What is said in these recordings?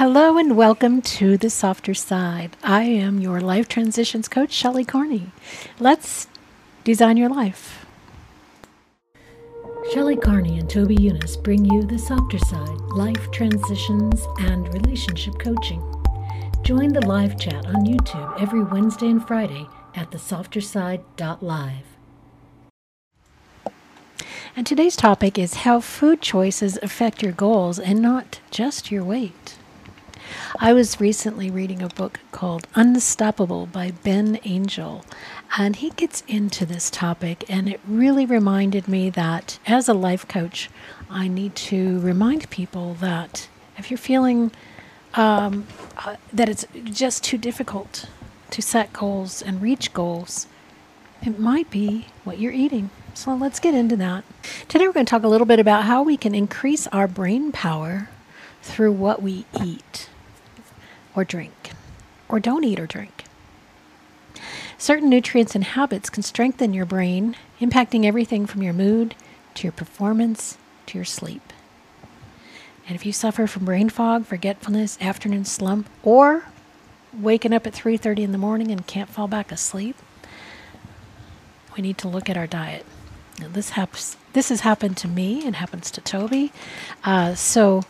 Hello and welcome to the softer side. I am your life transitions coach, Shelly Carney. Let's design your life. Shelly Carney and Toby Eunice bring you the softer side, life transitions, and relationship coaching. Join the live chat on YouTube every Wednesday and Friday at thesofterside.live. And today's topic is how food choices affect your goals and not just your weight. I was recently reading a book called Unstoppable by Ben Angel, and he gets into this topic, and it really reminded me that as a life coach, I need to remind people that if you're feeling um, uh, that it's just too difficult to set goals and reach goals, it might be what you're eating. So let's get into that. Today we're going to talk a little bit about how we can increase our brain power through what we eat or drink, or don't eat or drink. Certain nutrients and habits can strengthen your brain, impacting everything from your mood to your performance to your sleep. And if you suffer from brain fog, forgetfulness, afternoon slump, or waking up at 3:30 in the morning and can't fall back asleep, we need to look at our diet. Now, this happens. This has happened to me and happens to Toby. Uh, so,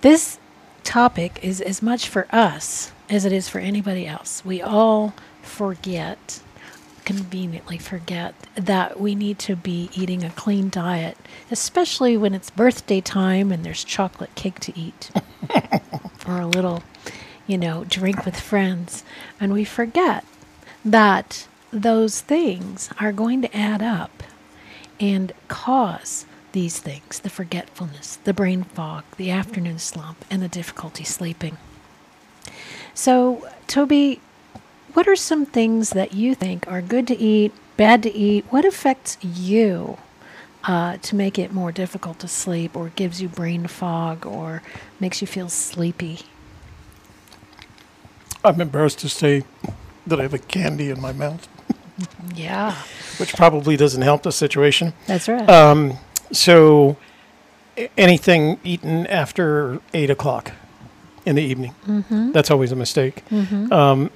this topic is as much for us as it is for anybody else. We all forget, conveniently forget, that we need to be eating a clean diet, especially when it's birthday time and there's chocolate cake to eat or a little, you know, drink with friends. And we forget that those things are going to add up and cause these things the forgetfulness, the brain fog, the afternoon slump, and the difficulty sleeping. So, Toby, what are some things that you think are good to eat, bad to eat? What affects you uh, to make it more difficult to sleep, or gives you brain fog, or makes you feel sleepy? I'm embarrassed to say that I have a candy in my mouth. yeah. Which probably doesn't help the situation. That's right. Um, so, anything eaten after eight o'clock in the evening, mm-hmm. that's always a mistake. Mm-hmm. Um,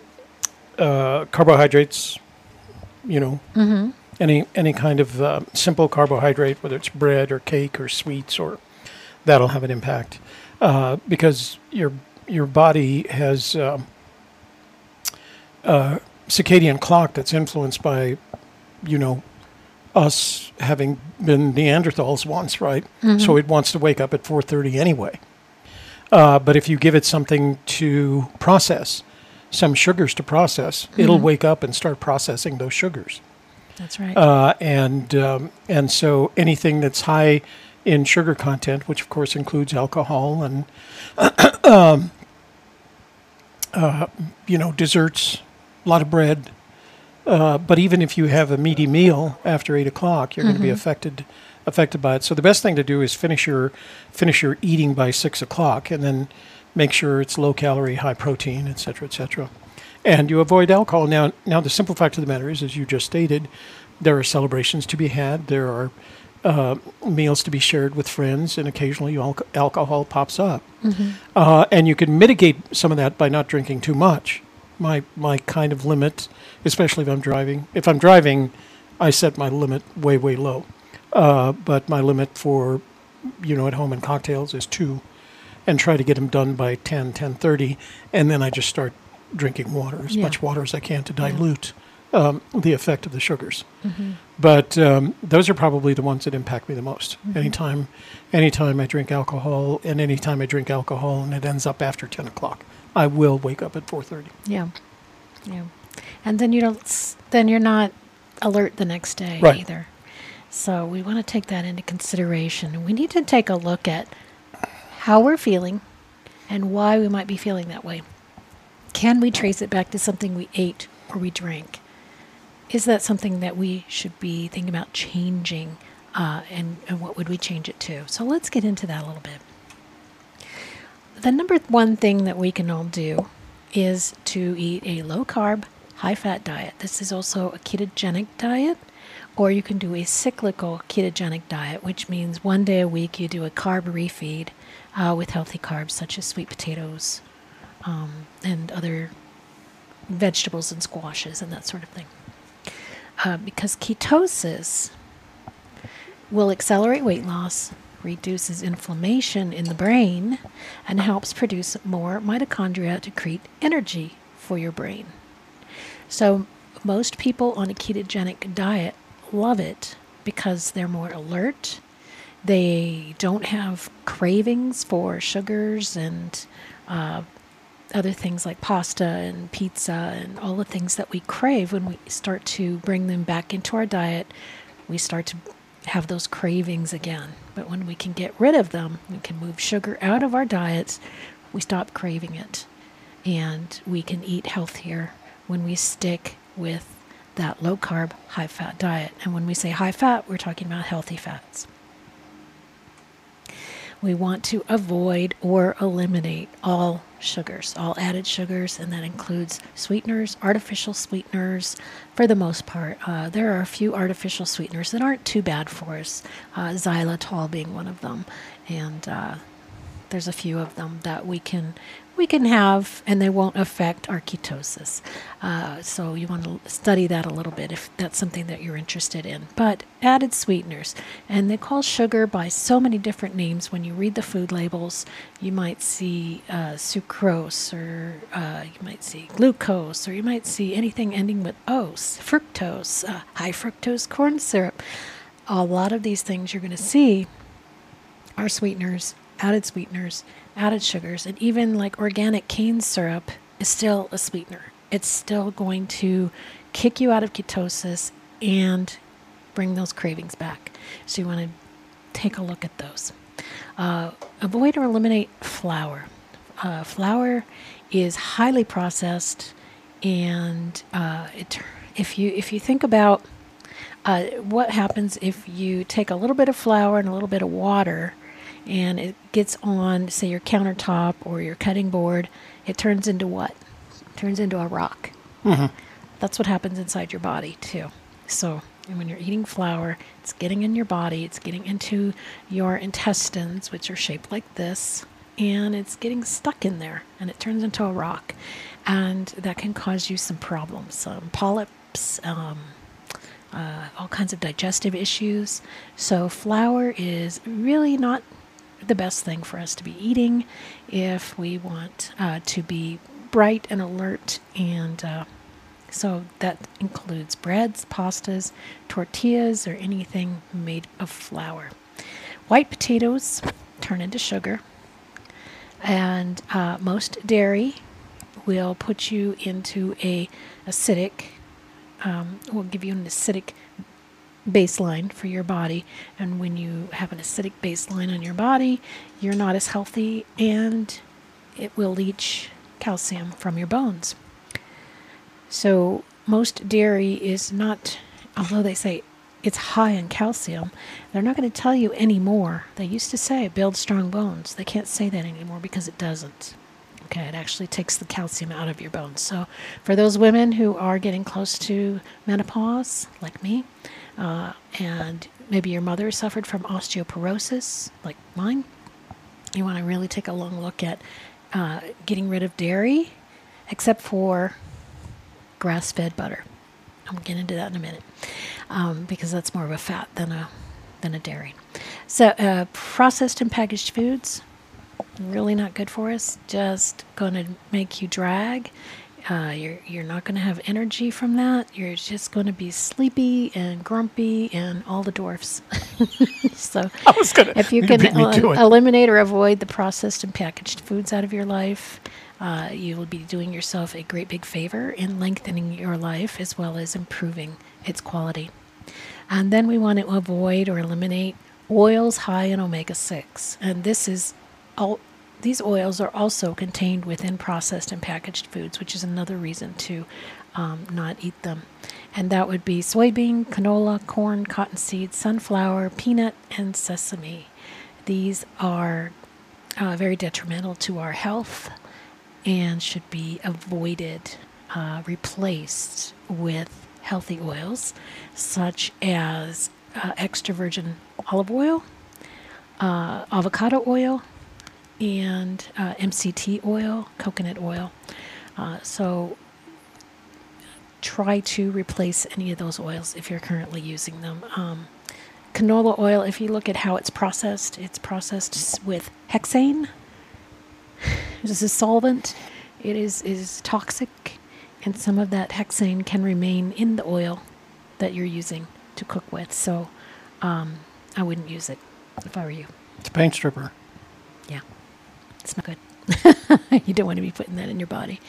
uh, carbohydrates, you know, mm-hmm. any any kind of uh, simple carbohydrate, whether it's bread or cake or sweets, or that'll have an impact uh, because your your body has um, a circadian clock that's influenced by, you know, us having been Neanderthals once, right? Mm-hmm. So it wants to wake up at 4:30 anyway. Uh, but if you give it something to process, some sugars to process, mm-hmm. it'll wake up and start processing those sugars. That's right. Uh, and um, and so anything that's high in sugar content, which of course includes alcohol and um, uh, you know desserts, a lot of bread, uh, but even if you have a meaty meal after eight o'clock, you're mm-hmm. going to be affected affected by it. So the best thing to do is finish your finish your eating by six o'clock, and then make sure it's low calorie, high protein, et cetera, et cetera. And you avoid alcohol. Now, now the simple fact of the matter is, as you just stated, there are celebrations to be had. There are uh, meals to be shared with friends, and occasionally al- alcohol pops up. Mm-hmm. Uh, and you can mitigate some of that by not drinking too much my my kind of limit, especially if I'm driving. If I'm driving, I set my limit way way low. Uh, but my limit for you know at home and cocktails is two, and try to get them done by 10, 10.30, and then I just start drinking water as yeah. much water as I can to dilute yeah. um, the effect of the sugars. Mm-hmm. But um, those are probably the ones that impact me the most. Mm-hmm. Anytime, anytime I drink alcohol, and anytime I drink alcohol, and it ends up after ten o'clock. I will wake up at 4:30. Yeah, yeah, and then you don't. Then you're not alert the next day right. either. So we want to take that into consideration. We need to take a look at how we're feeling and why we might be feeling that way. Can we trace it back to something we ate or we drank? Is that something that we should be thinking about changing? Uh, and, and what would we change it to? So let's get into that a little bit the number one thing that we can all do is to eat a low carb, high fat diet. This is also a ketogenic diet, or you can do a cyclical ketogenic diet, which means one day a week you do a carb refeed uh, with healthy carbs such as sweet potatoes, um, and other vegetables and squashes and that sort of thing. Uh, because ketosis will accelerate weight loss, reduces inflammation in the brain, and helps produce more mitochondria to create energy for your brain. So, most people on a ketogenic diet love it because they're more alert. They don't have cravings for sugars and uh, other things like pasta and pizza and all the things that we crave when we start to bring them back into our diet. We start to have those cravings again. But when we can get rid of them, we can move sugar out of our diets, we stop craving it. And we can eat healthier when we stick with that low carb, high fat diet. And when we say high fat, we're talking about healthy fats. We want to avoid or eliminate all sugars, all added sugars, and that includes sweeteners, artificial sweeteners, for the most part. Uh, there are a few artificial sweeteners that aren't too bad for us, uh, xylitol being one of them, and uh, there's a few of them that we can we can have, and they won't affect our ketosis. Uh, so you want to study that a little bit if that's something that you're interested in. But added sweeteners, and they call sugar by so many different names. When you read the food labels, you might see uh, sucrose, or uh, you might see glucose, or you might see anything ending with ose, fructose, uh, high fructose corn syrup. A lot of these things you're going to see are sweeteners, added sweeteners added sugars, and even like organic cane syrup is still a sweetener. It's still going to kick you out of ketosis and bring those cravings back. So you want to take a look at those. Uh, avoid or eliminate flour. Uh, flour is highly processed, and uh, it, if you if you think about uh, what happens if you take a little bit of flour and a little bit of water and it gets on, say, your countertop or your cutting board, it turns into what? It turns into a rock. Mm-hmm. That's what happens inside your body, too. So, when you're eating flour, it's getting in your body, it's getting into your intestines, which are shaped like this, and it's getting stuck in there, and it turns into a rock. And that can cause you some problems, some polyps, um, uh, all kinds of digestive issues. So, flour is really not the best thing for us to be eating if we want uh, to be bright and alert. And uh, so that includes breads, pastas, tortillas, or anything made of flour. White potatoes turn into sugar, and uh, most dairy will put you into a acidic. Um, will give you an acidic baseline for your body. And when you have an acidic baseline on your body, you're not as healthy and it will leach calcium from your bones. So, most dairy is not, although they say it's high in calcium, they're not going to tell you anymore. They used to say build strong bones. They can't say that anymore because it doesn't. Okay, it actually takes the calcium out of your bones. So, for those women who are getting close to menopause, like me, uh, and maybe your mother suffered from osteoporosis, like mine, you want to really take a long look at uh, getting rid of dairy, except for grass fed butter. I'm get into that in a minute um, because that's more of a fat than a than a dairy. So uh, processed and packaged foods really not good for us. Just going to make you drag uh, you're you're not going to have energy from that. You're just going to be sleepy and grumpy and all the dwarfs. so gonna, if you can el- eliminate or avoid the processed and packaged foods out of your life, uh, you will be doing yourself a great big favor in lengthening your life as well as improving its quality. And then we want to avoid or eliminate oils high in omega 6. And this is all these oils are also contained within processed and packaged foods, which is another reason to um, not eat them. And that would be soybean, canola, corn, cottonseed, sunflower, peanut, and sesame. These are uh, very detrimental to our health and should be avoided, uh, replaced with healthy oils such as uh, extra virgin olive oil, uh, avocado oil, and uh, MCT oil, coconut oil. Uh, so try to replace any of those oils if you're currently using them. Um, canola oil, if you look at how it's processed, it's processed with hexane. This is a solvent. It is, is toxic, and some of that hexane can remain in the oil that you're using to cook with. So um, I wouldn't use it if I were you. It's a paint stripper. Yeah, it's not good. you don't want to be putting that in your body.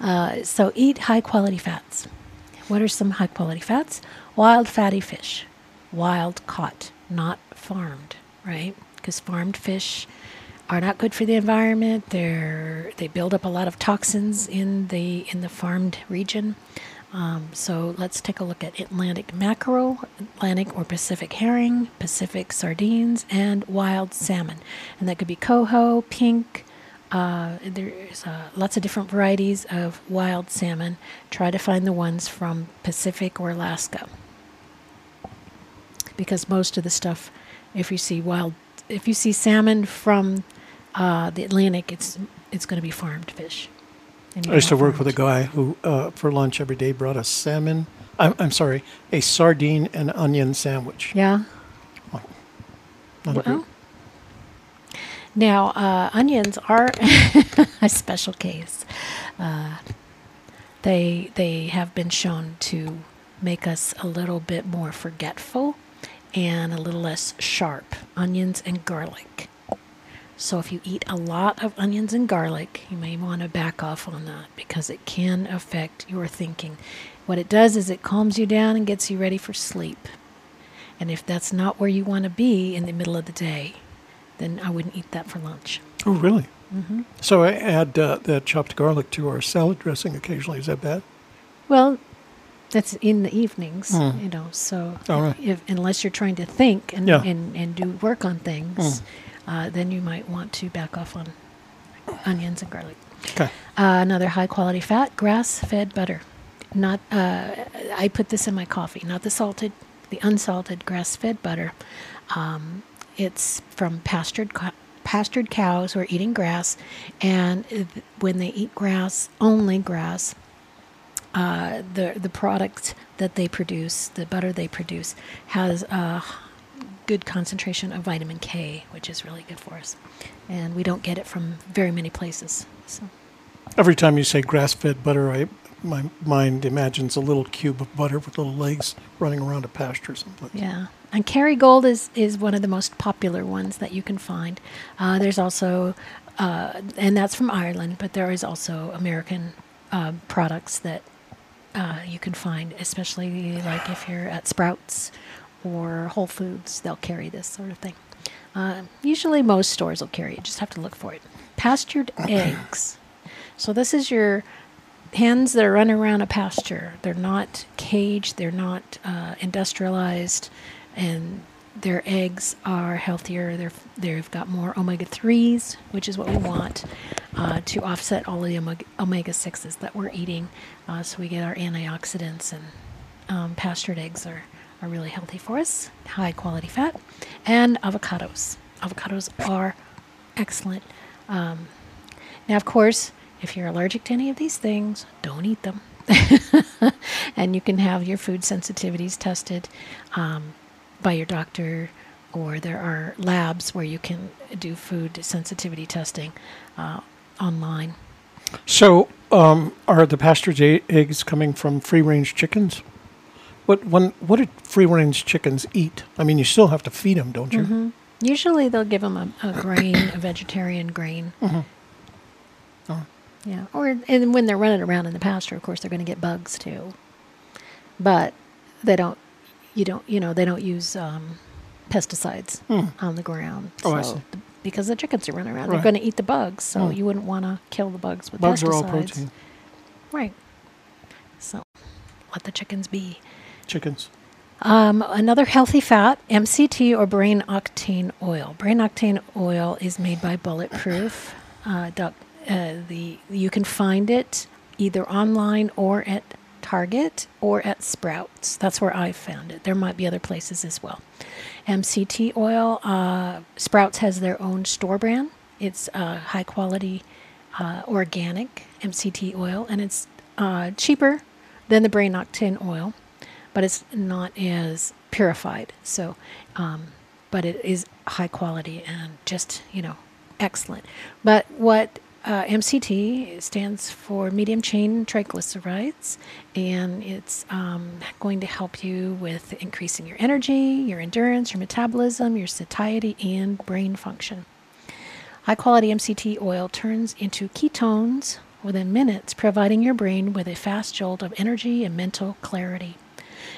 Uh, so eat high quality fats. What are some high quality fats? Wild fatty fish, wild caught, not farmed, right? Because farmed fish are not good for the environment. They're they build up a lot of toxins in the in the farmed region. Um, so let's take a look at Atlantic mackerel, Atlantic or Pacific herring, Pacific sardines, and wild salmon. And that could be coho, pink. Uh, there's uh, lots of different varieties of wild salmon. Try to find the ones from Pacific or Alaska. Because most of the stuff, if you see wild, if you see salmon from uh, the Atlantic, it's it's going to be farmed fish. I used to work with a guy who, uh, for lunch every day, brought a salmon. I'm, I'm sorry, a sardine and onion sandwich. Yeah. A Well, now uh, onions are a special case. Uh, they they have been shown to make us a little bit more forgetful and a little less sharp. Onions and garlic. So if you eat a lot of onions and garlic, you may want to back off on that because it can affect your thinking. What it does is it calms you down and gets you ready for sleep. And if that's not where you want to be in the middle of the day, then I wouldn't eat that for lunch. Oh, really? Mm-hmm. So I add uh, that chopped garlic to our salad dressing occasionally. Is that bad? Well, that's in the evenings, Hmm. you know. So right. if unless you're trying to think and Yeah. and, and do work on things, Hmm. Uh, then you might want to back off on onions and garlic. Okay. Uh, another high quality fat, grass fed butter. Not, uh, I put this in my coffee, not the salted, the unsalted grass fed butter. Um, it's from pastured, co- pastured cows who are eating grass, and when they eat grass, only grass, uh, the the product that they produce, the butter they produce, has a good concentration of vitamin K, which is really good for us, and we don't get it from very many places. So. Every time you say grass-fed butter, I, my mind imagines a little cube of butter with little legs running around a pasture someplace. Yeah, and Kerrygold is is one of the most popular ones that you can find. Uh, there's also, uh, and that's from Ireland, but there is also American uh, products that uh, you can find, especially like if you're at Sprouts or Whole Foods, they'll carry this sort of thing. Uh, usually, most stores will carry it. Just have to look for it. Pastured eggs. So this is your hens that are running around a pasture. They're not caged. They're not uh, industrialized, and their eggs are healthier. They're they've got more omega threes, which is what we want uh, to offset all of the omega sixes that we're eating. Uh, so we get our antioxidants, and um, pastured eggs are are really healthy for us. High quality fat, and avocados. Avocados are excellent. Um, now, of course, if you're allergic to any of these things, don't eat them. and you can have your food sensitivities tested um, by your doctor, or there are labs where you can do food sensitivity testing uh, online. So, um, are the pastured e- eggs coming from free-range chickens? What when what do free-range chickens eat? I mean, you still have to feed them, don't you? Mm-hmm. Usually they'll give them a, a grain, a vegetarian grain. Mhm. Oh. Yeah, or and when they're running around in the pasture, of course, they're going to get bugs too. But they don't. You don't. You know, they don't use um, pesticides Hmm. on the ground. Oh, I so- see. Because the chickens are running around, Right. they're going to eat the bugs. So Hmm. you wouldn't want to kill the bugs with Bugs pesticides. are all protein. Right. So let the chickens be. Chickens. Um, another healthy fat, MCT or brain octane oil. Brain octane oil is made by Bulletproof. Uh, doc, uh, the you can find it either online or at Target or at Sprouts. That's where I found it. There might be other places as well. MCT oil. Uh, Sprouts has their own store brand, It's uh, high quality uh, organic MCT oil, and it's uh, cheaper than the brain octane oil, but it's not as purified. So, um, but it is high quality and just you know excellent. But what uh, MCT stands for medium chain triglycerides, and it's um, going to help you with increasing your energy, your endurance, your metabolism, your satiety, and brain function. High quality MCT oil turns into ketones within minutes, providing your brain with a fast jolt of energy and mental clarity.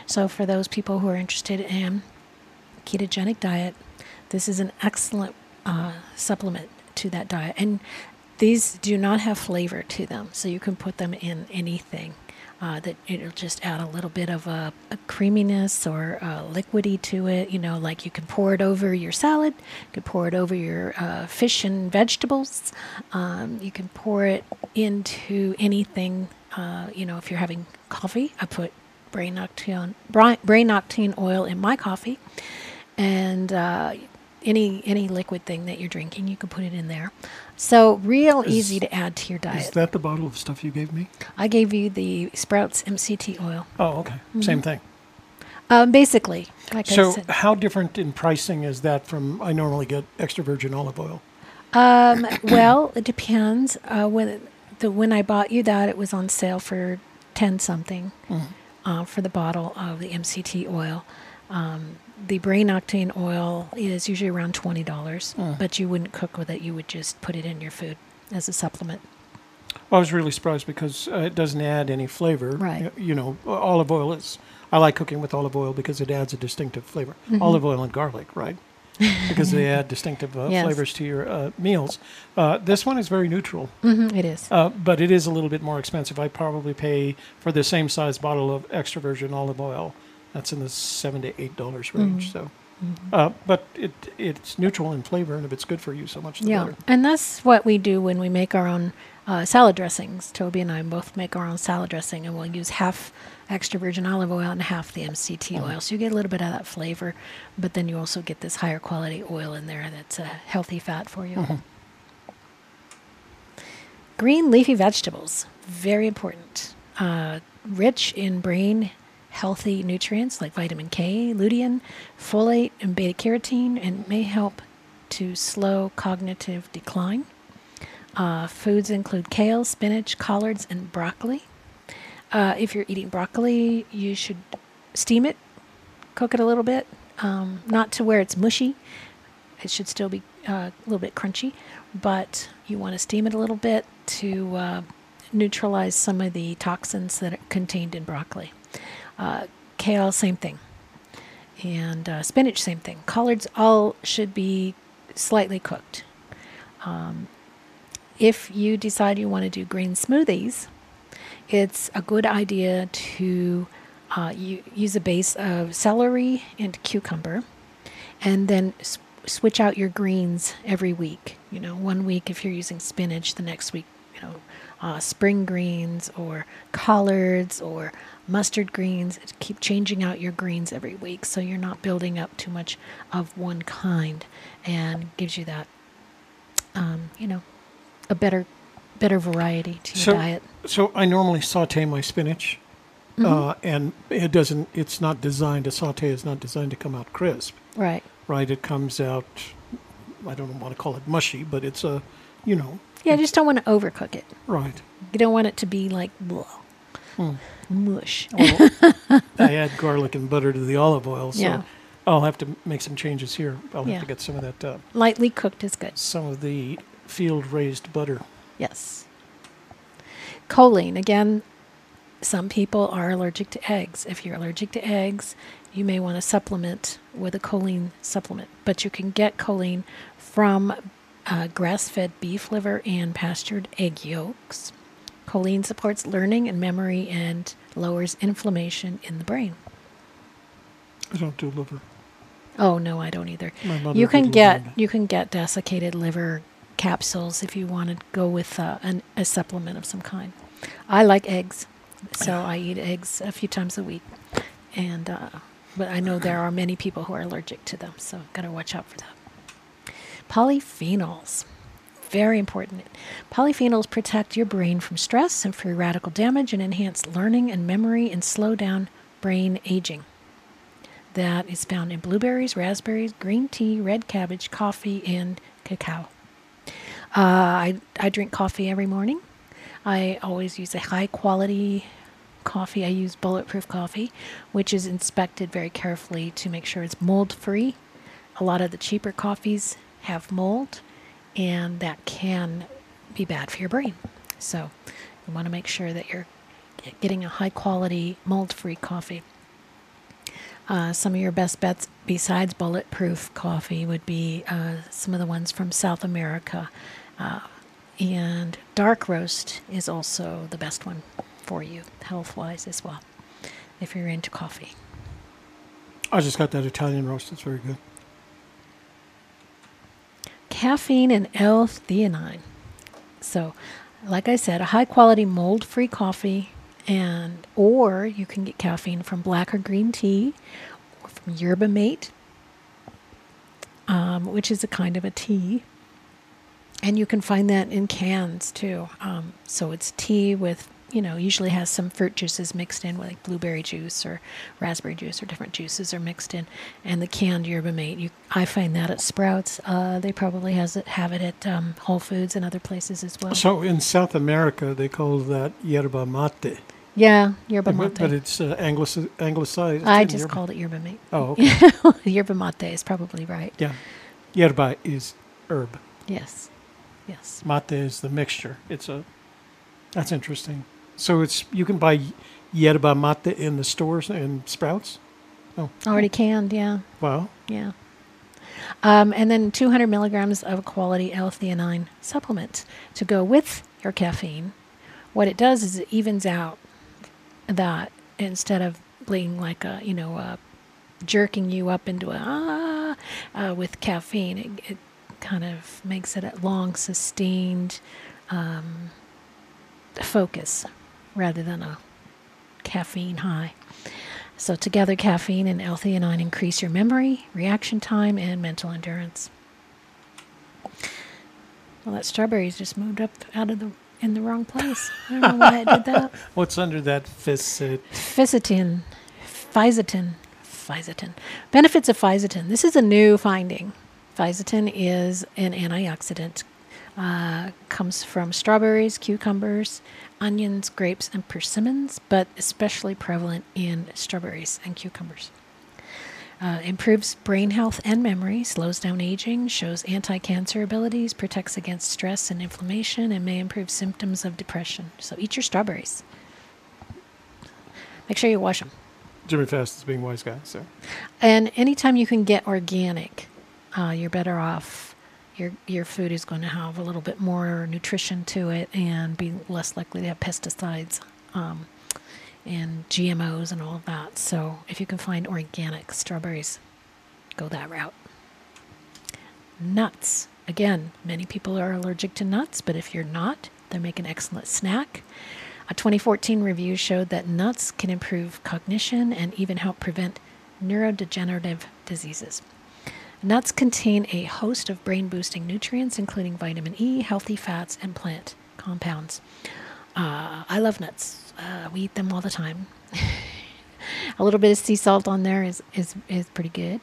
So, for those people who are interested in ketogenic diet, this is an excellent uh, supplement to that diet. And these do not have flavor to them, so you can put them in anything. Uh, that it'll just add a little bit of a, a creaminess or a liquidy to it. You know, like you can pour it over your salad, you can pour it over your uh, fish and vegetables. Um, you can pour it into anything. Uh, you know, if you're having coffee, I put brain octane brain octane oil in my coffee, and uh, any any liquid thing that you're drinking, you can put it in there. So real is, easy to add to your diet. Is that the bottle of stuff you gave me? I gave you the Sprouts MCT oil. Oh, okay. Mm-hmm. Same thing. Um, basically, like so how different in pricing is that from I normally get extra virgin olive oil? Um, well, it depends. Uh, when the when I bought you that, it was on sale for ten something mm. Uh, for the bottle of the MCT oil. Um, the brain octane oil is usually around twenty dollars, mm. but you wouldn't cook with it. You would just put it in your food as a supplement. Well, I was really surprised because uh, it doesn't add any flavor. Right. You know, olive oil is. I like cooking with olive oil because it adds a distinctive flavor. Mm-hmm. Olive oil and garlic, right? Because they add distinctive uh, yes. flavors to your uh, meals. Uh, this one is very neutral. Mm-hmm, it is. Uh, but it is a little bit more expensive. I probably pay for the same size bottle of extra virgin olive oil that's in the seven to eight dollars range. Mm-hmm. So, mm-hmm. Uh, but it it's neutral in flavor, and if it's good for you, so much the yeah. better. and that's what we do when we make our own uh, salad dressings. Toby and I both make our own salad dressing, and we'll use half extra virgin olive oil and half the MCT mm-hmm. oil. So you get a little bit of that flavor, but then you also get this higher quality oil in there that's a healthy fat for you. Mm-hmm. Green leafy vegetables, very important. Uh, rich in brain healthy nutrients like vitamin K, lutein, folate, and beta carotene, and may help to slow cognitive decline. Uh, foods include kale, spinach, collards, and broccoli. Uh, if you're eating broccoli, you should steam it, cook it a little bit, um, not to where it's mushy. It should still be uh, a little bit crunchy, but you want to steam it a little bit to uh, neutralize some of the toxins that are contained in broccoli. Uh, kale, same thing. And uh, spinach, same thing. Collards all should be slightly cooked. Um, if you decide you want to do green smoothies, it's a good idea to uh, you, use a base of celery and cucumber, and then s- switch out your greens every week. You know, one week if you're using spinach, the next week, you know, uh, spring greens or collards or mustard greens. Keep changing out your greens every week so you're not building up too much of one kind and gives you that, um, you know, a better better variety to your so, diet. So I normally saute my spinach. Mm-hmm. Uh, and it doesn't. It's not designed. A saute is not designed to come out crisp. Right. Right. It comes out. I don't want to call it mushy, but it's a, you know. Yeah, I just don't want to overcook it. Right. You don't want it to be like blah. Hmm mush. well, I add garlic and butter to the olive oil, so yeah. I'll have to make some changes here. I'll yeah. have to get some of that. Uh, Lightly cooked is good. Some of the field raised butter. Yes. Choline, again, some people are allergic to eggs. If you're allergic to eggs, you may want to supplement with a choline supplement. But you can get choline from uh, grass fed beef liver and pastured egg yolks. Choline supports learning and memory and lowers inflammation in the brain. I don't do liver. Oh no, I don't either. you can get liver. you can get desiccated liver capsules if you want to go with uh, an, a supplement of some kind. I like eggs, so I eat eggs a few times a week, and uh, but I know there are many people who are allergic to them, so gotta watch out for that. Polyphenols. very important. Polyphenols protect your brain from stress and free radical damage and enhance learning and memory and slow down brain aging. That is found in blueberries, raspberries, green tea, red cabbage, coffee, and cacao. Uh, I, I drink coffee every morning. I always use a high quality coffee. I use bulletproof coffee, which is inspected very carefully to make sure it's mold free. A lot of the cheaper coffees have mold, and that can be bad for your brain. So you want to make sure that you're getting a high quality mold free coffee. Uh, some of your best bets besides bulletproof coffee would be uh, some of the ones from South America. Uh, and dark roast is also the best one for you, health wise as well, if you're into coffee. I just got that Italian roast. It's very good. Caffeine and L-theanine. So, like I said, a high quality mold free coffee and or you can get caffeine from black or green tea or from yerba mate um, which is a kind of a tea and you can find that in cans too um, so it's tea with you know usually has some fruit juices mixed in like blueberry juice or raspberry juice or different juices are mixed in and the canned yerba mate you i find that at sprouts uh, they probably has it have it at um, whole foods and other places as well So in South America, they call that yerba mate. yeah yerba mate but it's uh, Anglic- anglicized. i just yerba. called it yerba mate Oh, okay. yerba mate is probably right yeah. Yerba is herb. yes yes Mate is the mixture. It's a. That's interesting. So it's you can buy yerba mate in the stores and Sprouts. Oh, already canned yeah Wow. Yeah. Um, and then 200 milligrams of quality L-theanine supplement to go with your caffeine. What it does is it evens out that instead of being like a, you know, uh, jerking you up into a ah uh, with caffeine, it, it kind of makes it a long sustained um, focus rather than a caffeine high. So together, caffeine and L-theanine increase your memory, reaction time, and mental endurance. Well, that strawberries just moved up out of the in the wrong place. I don't know why it did that. What's under that fissit? Fisetin, Fisetin, Fisetin. Benefits of Fisetin. This is a new finding. Fisetin is an antioxidant. Uh, comes from strawberries, cucumbers, onions, grapes, and persimmons, but especially prevalent in strawberries and cucumbers. Uh, improves brain health and memory, slows down aging, shows anti cancer abilities, protects against stress and inflammation, and may improve symptoms of depression. So eat your strawberries. Make sure you wash them. Jimmy Fast is being wise guy. So And anytime you can get organic, uh, you're better off. Your your food is going to have a little bit more nutrition to it and be less likely to have pesticides um, and GMOs and all of that. So if you can find organic strawberries, go that route. Nuts. Again, many people are allergic to nuts, but if you're not, they make an excellent snack. A 2014 review showed that nuts can improve cognition and even help prevent neurodegenerative diseases. Nuts contain a host of brain boosting nutrients, including vitamin E, healthy fats, and plant compounds. Uh, I love nuts. Uh, we eat them all the time. a little bit of sea salt on there is, is, is pretty good.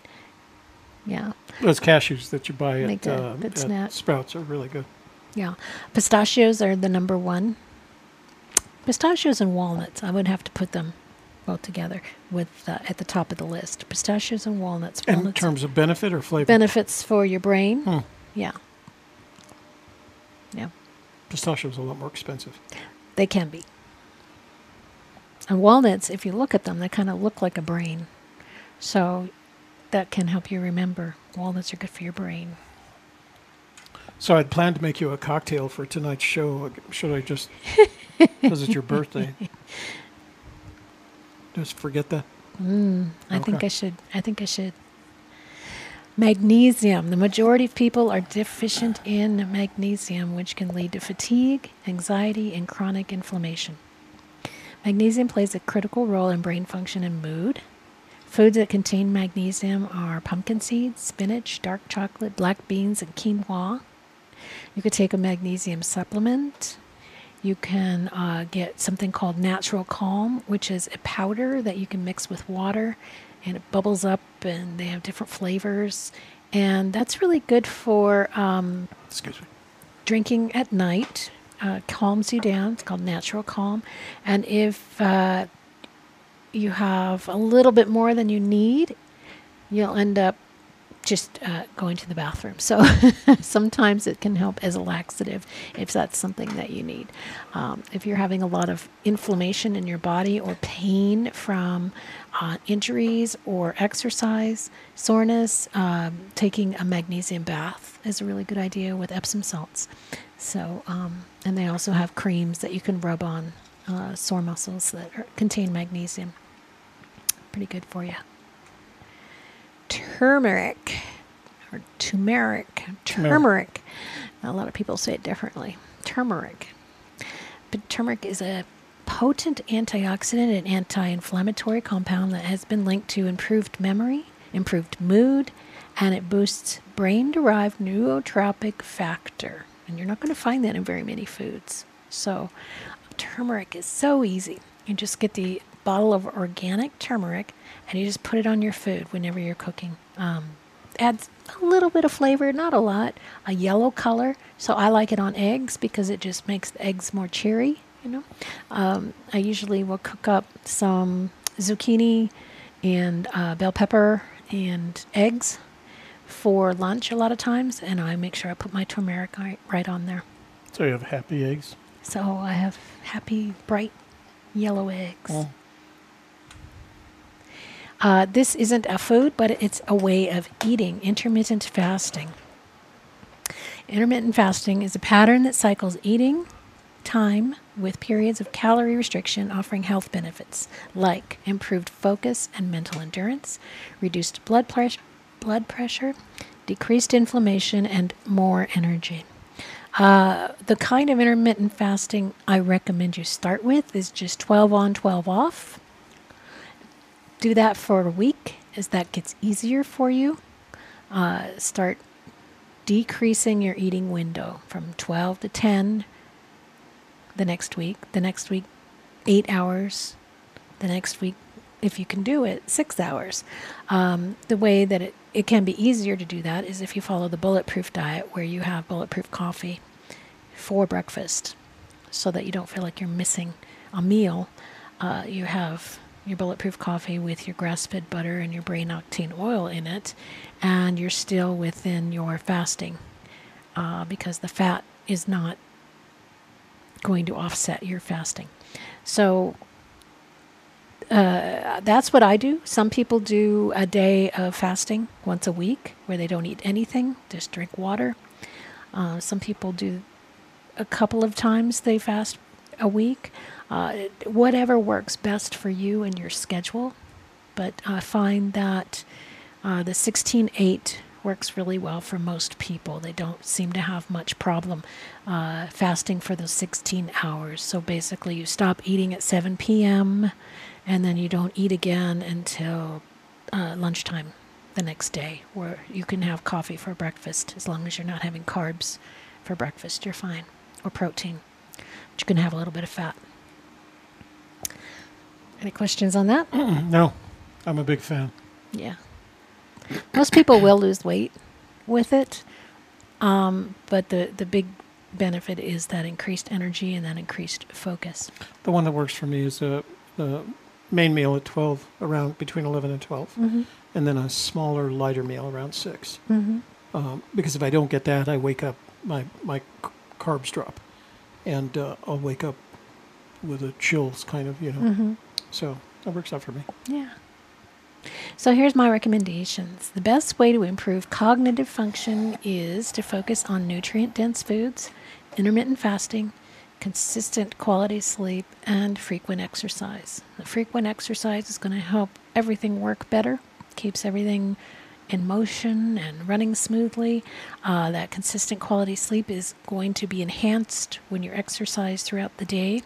Yeah. those cashews that you buy Make at, uh, at. Sprouts are really good. Yeah. Pistachios are the number one. Pistachios and walnuts, I would have to put them both together with uh, at the top of the list. Pistachios and walnuts. In Walnuts terms of benefit or flavor, benefits for your brain. Hmm. Yeah. Yeah. pistachios are a lot more expensive. They can be. And walnuts, if you look at them, they kind of look like a brain. So that can help you remember. Walnuts are good for your brain. So I'd planned to make you a cocktail for tonight's show. Should I just, because it's your birthday, just forget that? Mm, I think I should. I think I should. Magnesium. The majority of people are deficient in magnesium, which can lead to fatigue, anxiety, and chronic inflammation. Magnesium plays a critical role in brain function and mood. Foods that contain magnesium are pumpkin seeds, spinach, dark chocolate, black beans, and quinoa. You could take a magnesium supplement. You can uh, get something called Natural Calm, which is a powder that you can mix with water and it bubbles up and they have different flavors. And that's really good for um, Excuse me. drinking at night. Uh, calms you down. It's called Natural Calm. And if uh, you have a little bit more than you need, you'll end up just uh, going to the bathroom. So sometimes it can help as a laxative if that's something that you need. Um, if you're having a lot of inflammation in your body or pain from uh, injuries or exercise, soreness, um, taking a magnesium bath is a really good idea with Epsom salts. So, um, and they also have creams that you can rub on uh, sore muscles that are, contain magnesium. Pretty good for you turmeric or turmeric. Turmeric. A lot of people say it differently. Turmeric. But turmeric is a potent antioxidant and anti inflammatory compound that has been linked to improved memory, improved mood, and it boosts brain derived neurotrophic factor. And you're not going to find that in very many foods. So, turmeric is so easy. You just get the bottle of organic turmeric and you just put it on your food whenever you're cooking. Um, adds a little bit of flavor, not a lot, a yellow color. So I like it on eggs because it just makes the eggs more cheery. You know, um, I usually will cook up some zucchini and uh, bell pepper and eggs for lunch a lot of times, and I make sure I put my turmeric right on there. So you have happy eggs. So I have happy, bright yellow eggs. Well, uh, this isn't a food, but it's a way of eating, intermittent fasting. Intermittent fasting is a pattern that cycles eating time with periods of calorie restriction offering health benefits like improved focus and mental endurance, reduced blood pressure, blood pressure decreased inflammation, and more energy. Uh, the kind of intermittent fasting I recommend you start with is just 12 on, 12 off do that for a week as that gets easier for you. Uh, start decreasing your eating window from 12 to 10 the next week, the next week, eight hours, the next week, if you can do it, six hours. Um, the way that it, it can be easier to do that is if you follow the bulletproof diet, where you have bulletproof coffee for breakfast so that you don't feel like you're missing a meal. Uh, you have your bulletproof coffee with your grass fed butter and your brain octane oil in it, and you're still within your fasting uh, because the fat is not going to offset your fasting. So uh, that's what I do. Some people do a day of fasting once a week where they don't eat anything, just drink water. Uh, some people do a couple of times they fast a week uh, whatever works best for you and your schedule. But I find that uh, the 16 8 works really well for most people. They don't seem to have much problem uh, fasting for those 16 hours. So basically, you stop eating at 7 p.m. and then you don't eat again until uh, lunchtime the next day, where you can have coffee for breakfast as long as you're not having carbs for breakfast. You're fine, or protein. But you can have a little bit of fat. Any questions on that? no, I'm a big fan. Yeah. Most people will lose weight with it, um, but the, the big benefit is that increased energy and that increased focus. The one that works for me is a, the main meal at 12, around between 11 and 12, Mm-hmm. and then a smaller, lighter meal around 6. Mm-hmm. Um, because if I don't get that, I wake up, my, my c- carbs drop, and uh, I'll wake up with a chills kind of, you know. Mm-hmm. So that works out for me. Yeah. So here's my recommendations. The best way to improve cognitive function is to focus on nutrient dense foods, intermittent fasting, consistent quality sleep, and frequent exercise. The frequent exercise is going to help everything work better, keeps everything in motion and running smoothly. Uh, that consistent quality sleep is going to be enhanced when you exercise throughout the day.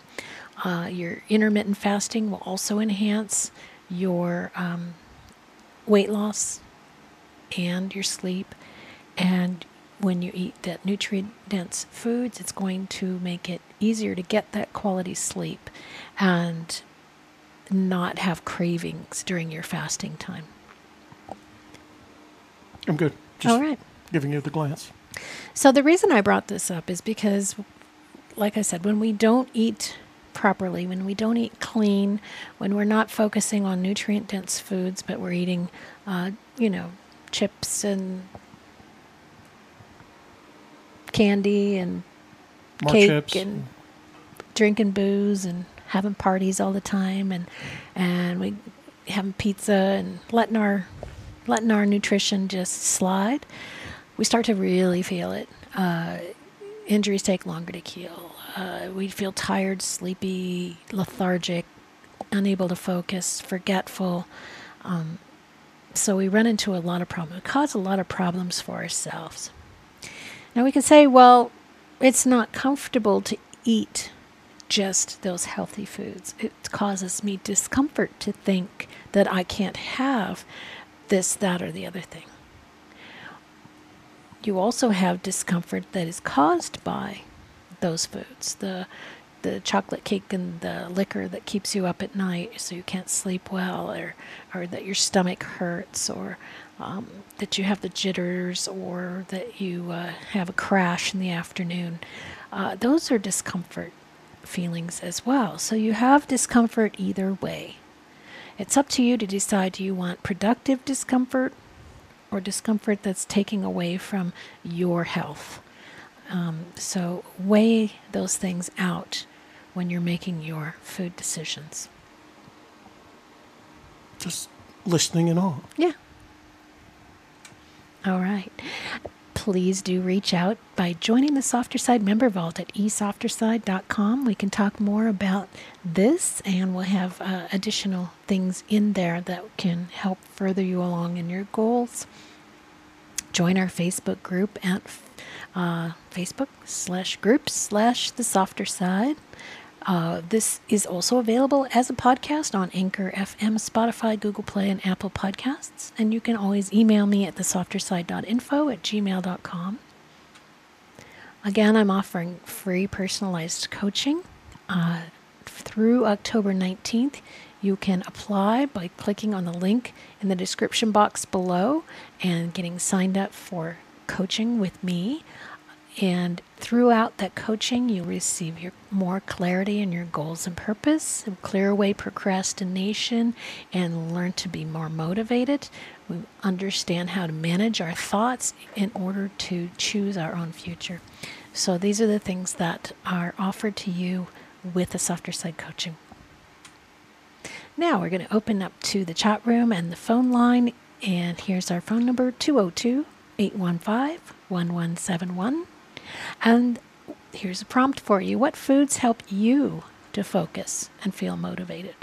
Uh, your intermittent fasting will also enhance your um, weight loss and your sleep. And when you eat that nutrient dense foods, it's going to make it easier to get that quality sleep and not have cravings during your fasting time. I'm good. Just All right. giving you the glance. So the reason I brought this up is because, like I said, when we don't eat properly, when we don't eat clean, when we're not focusing on nutrient dense foods, but we're eating, uh, you know, chips and candy and More cake chips. and drinking booze and having parties all the time and and we having pizza and letting our letting our nutrition just slide, we start to really feel it. Uh, injuries take longer to heal. Uh, we feel tired, sleepy, lethargic, unable to focus, forgetful. Um, so we run into a lot of problems. We cause a lot of problems for ourselves. Now we can say, well, it's not comfortable to eat just those healthy foods. It causes me discomfort to think that I can't have this, that, or the other thing. You also have discomfort that is caused by those foods. The the chocolate cake and the liquor that keeps you up at night so you can't sleep well or or that your stomach hurts or um, that you have the jitters or that you uh, have a crash in the afternoon. Uh, those are discomfort feelings as well. So you have discomfort either way. It's up to you to decide do you want productive discomfort or discomfort that's taking away from your health. Um, so weigh those things out when you're making your food decisions. Just listening and all. Yeah. All right. Please do reach out by joining the Softer Side member vault at esofterside.com. We can talk more about this and we'll have uh, additional things in there that can help further you along in your goals. Join our Facebook group at uh, Facebook slash groups slash the softer side. Uh, this is also available as a podcast on Anchor FM, Spotify, Google Play, and Apple Podcasts. And you can always email me at thesofterside.info at gmail.com. Again, I'm offering free personalized coaching uh, through October 19th. You can apply by clicking on the link in the description box below and getting signed up for coaching with me. And throughout that coaching, you receive your more clarity in your goals and purpose, clear away procrastination, and learn to be more motivated. We understand how to manage our thoughts in order to choose our own future. So these are the things that are offered to you with the softer side coaching. Now we're going to open up to the chat room and the phone line. And here's our phone number 202 815 1171. And here's a prompt for you What foods help you to focus and feel motivated?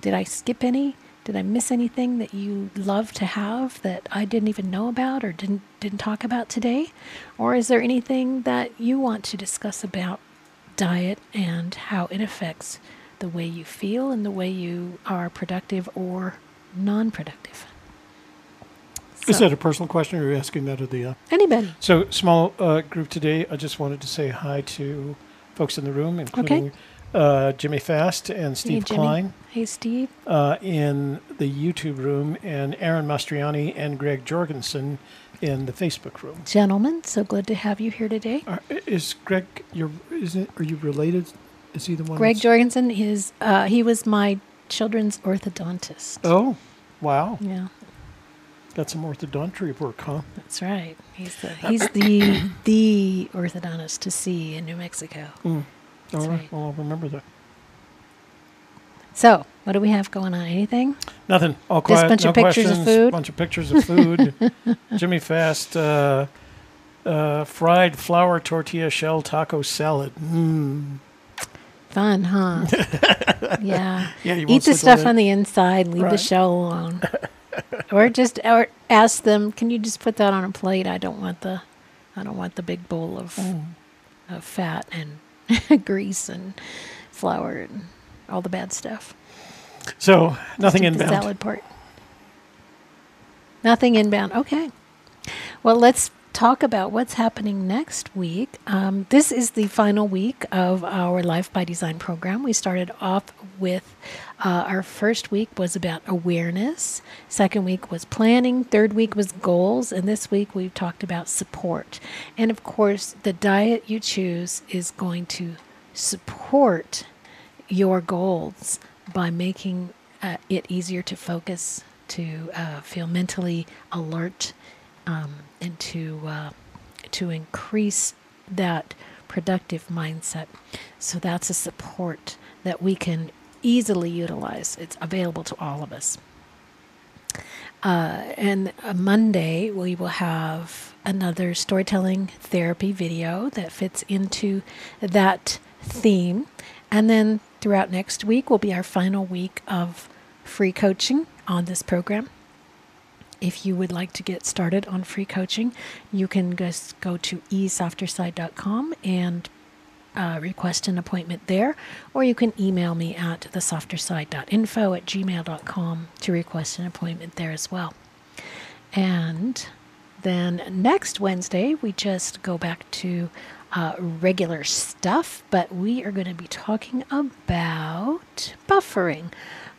Did I skip any? Did I miss anything that you love to have that I didn't even know about or didn't didn't talk about today? Or is there anything that you want to discuss about diet and how it affects the way you feel and the way you are productive or non-productive? Is that a personal question or are you asking that of the. Uh... Anybody? So, small uh, group today. I just wanted to say hi to folks in the room, including uh, Jimmy Fast and Steve Jimmy. Klein Hey, Steve. uh, in the YouTube room, and Aaron Mastriani and Greg Jorgensen in the Facebook room. Gentlemen, so good to have you here today. Are, is Greg? Your is it? Are you related? Is he the one? Greg Jorgensen is uh, he was my children's orthodontist. Oh, wow! Yeah, Got some orthodontry work, huh? that's right. He's the he's the the orthodontist to see in New Mexico. Mm. All right. right. Well, I'll remember that. So, what do we have going on? Anything? Nothing. All Just a bunch no of pictures of questions, food? Bunch of pictures of food. Jimmy Fast, uh, uh, fried flour tortilla shell taco salad. Mm. Fun, huh? yeah. Yeah, Eat the stuff on the inside. Leave the shell alone. or just or ask them, can you just put that on a plate? I don't want the, I don't want the big bowl of, Mm. of fat and grease and flour and all the bad stuff. So nothing eat inbound. The salad part. Nothing inbound. Okay. Well, let's talk about what's happening next week. Um, this is the final week of our Life by Design program. We started off with uh, our first week was about awareness, second week was planning, third week was goals, and this week we've talked about support. And of course, the diet you choose is going to support your goals by making uh, it easier to focus, to uh, feel mentally alert, um, and to uh, to increase that productive mindset. So that's a support that we can easily utilize. It's available to all of us. Uh, and Monday, we will have another storytelling therapy video that fits into that theme. And then throughout next week will be our final week of free coaching on this program. If you would like to get started on free coaching, you can just go to esofterside.com and uh, request an appointment there, or you can email me at thesofterside.info at gmail.com to request an appointment there as well. And then next Wednesday, we just go back to uh, regular stuff, but we are going to be talking about buffering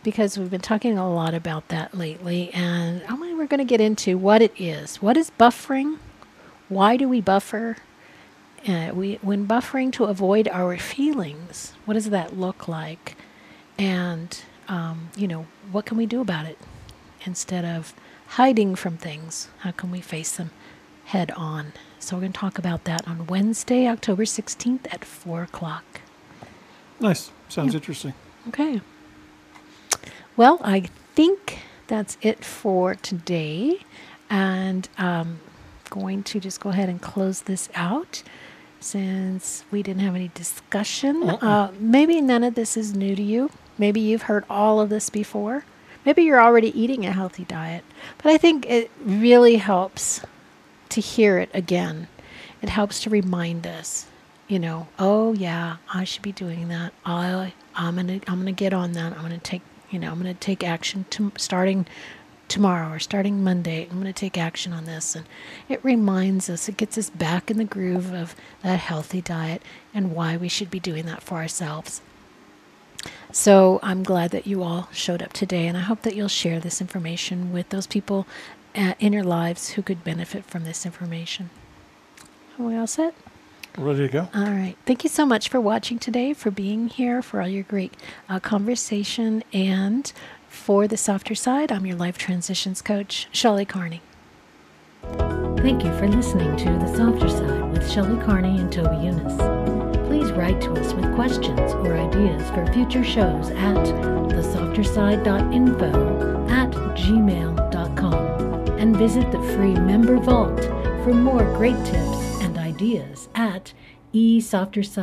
because we've been talking a lot about that lately. And we're going to get into what it is. What is buffering? Why do we buffer? Uh, we when buffering to avoid our feelings, what does that look like? And um, you know, what can we do about it instead of hiding from things? How can we face them head on? So we're going to talk about that on Wednesday, October sixteenth at four o'clock. Nice. Sounds yeah. interesting. Okay. Well, I think that's it for today, and um, going to just go ahead and close this out since we didn't have any discussion. Uh-uh. Uh, maybe none of this is new to you. Maybe you've heard all of this before. Maybe you're already eating a healthy diet. But I think it really helps to hear it again. It helps to remind us, you know, oh yeah, I should be doing that. I I'm gonna I'm gonna get on that. I'm gonna take you know I'm gonna take action to starting tomorrow or starting Monday, I'm going to take action on this. And it reminds us, it gets us back in the groove of that healthy diet and why we should be doing that for ourselves. So I'm glad that you all showed up today, and I hope that you'll share this information with those people uh, in your lives who could benefit from this information. Are we all set? Ready to go. All right. Thank you so much for watching today, for being here, for all your great uh, conversation, and for the softer side, I'm your life transitions coach, Shelly Carney. Thank you for listening to The Softer Side with Shelly Carney and Toby Younis. Please write to us with questions or ideas for future shows at thesofterside.info at gmail.com and visit the free member vault for more great tips and ideas at eSofterside.